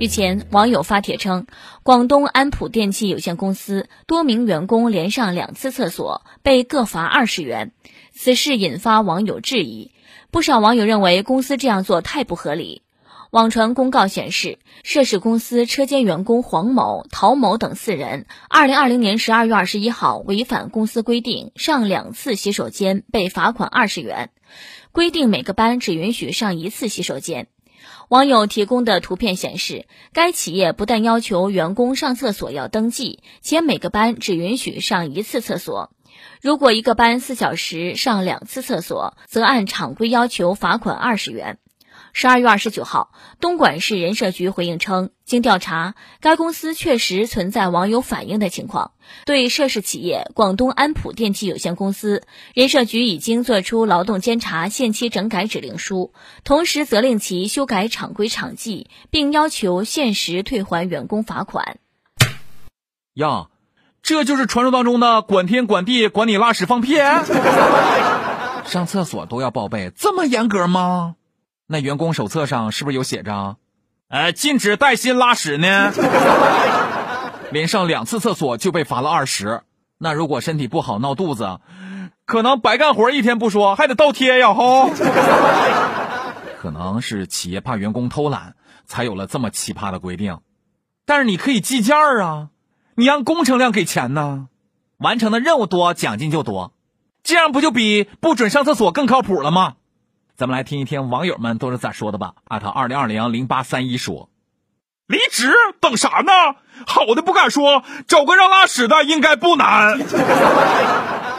日前，网友发帖称，广东安普电器有限公司多名员工连上两次厕所，被各罚二十元。此事引发网友质疑，不少网友认为公司这样做太不合理。网传公告显示，涉事公司车间员工黄某、陶某等四人，二零二零年十二月二十一号违反公司规定上两次洗手间，被罚款二十元。规定每个班只允许上一次洗手间。网友提供的图片显示，该企业不但要求员工上厕所要登记，且每个班只允许上一次厕所。如果一个班四小时上两次厕所，则按常规要求罚款二十元。十二月二十九号，东莞市人社局回应称，经调查，该公司确实存在网友反映的情况。对涉事企业广东安普电器有限公司，人社局已经作出劳动监察限期整改指令书，同时责令其修改厂规厂纪，并要求限时退还员工罚款。呀，这就是传说当中的管天管地管你拉屎放屁？上厕所都要报备，这么严格吗？那员工手册上是不是有写着，呃，禁止带薪拉屎呢？连上两次厕所就被罚了二十。那如果身体不好闹肚子，可能白干活一天不说，还得倒贴呀！哈。可能是企业怕员工偷懒，才有了这么奇葩的规定。但是你可以计件儿啊，你按工程量给钱呢，完成的任务多，奖金就多，这样不就比不准上厕所更靠谱了吗？咱们来听一听网友们都是咋说的吧。艾特二零二零零八三一说：“离职等啥呢？好的不敢说，找个让拉屎的应该不难。”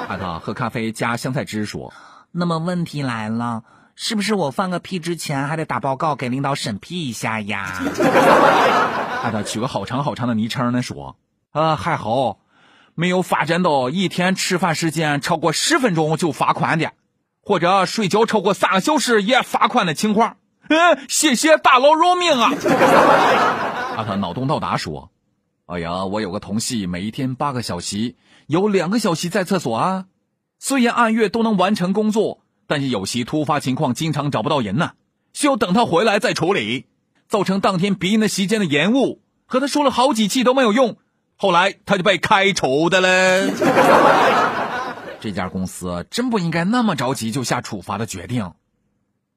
艾特喝咖啡加香菜汁说：“那么问题来了，是不是我放个屁之前还得打报告给领导审批一下呀？”艾特取个好长好长的昵称呢说：“啊还好，没有发展到一天吃饭时间超过十分钟就罚款的。”或者睡觉超过三个小时也罚款的情况，嗯，谢谢大佬饶命啊！阿他脑洞到达说：“哎呀，我有个同事，每一天八个小时，有两个小时在厕所啊。虽然按月都能完成工作，但是有些突发情况经常找不到人呢，需要等他回来再处理，造成当天别人的时间的延误。和他说了好几次都没有用，后来他就被开除的了。”这家公司真不应该那么着急就下处罚的决定，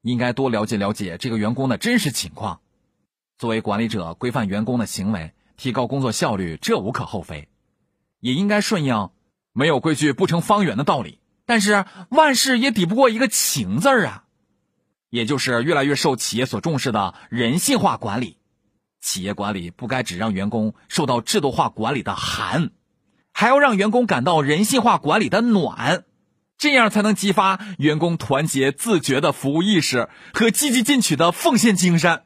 应该多了解了解这个员工的真实情况。作为管理者，规范员工的行为，提高工作效率，这无可厚非，也应该顺应“没有规矩不成方圆”的道理。但是万事也抵不过一个“情”字儿啊，也就是越来越受企业所重视的人性化管理。企业管理不该只让员工受到制度化管理的寒。还要让员工感到人性化管理的暖，这样才能激发员工团结自觉的服务意识和积极进取的奉献精神。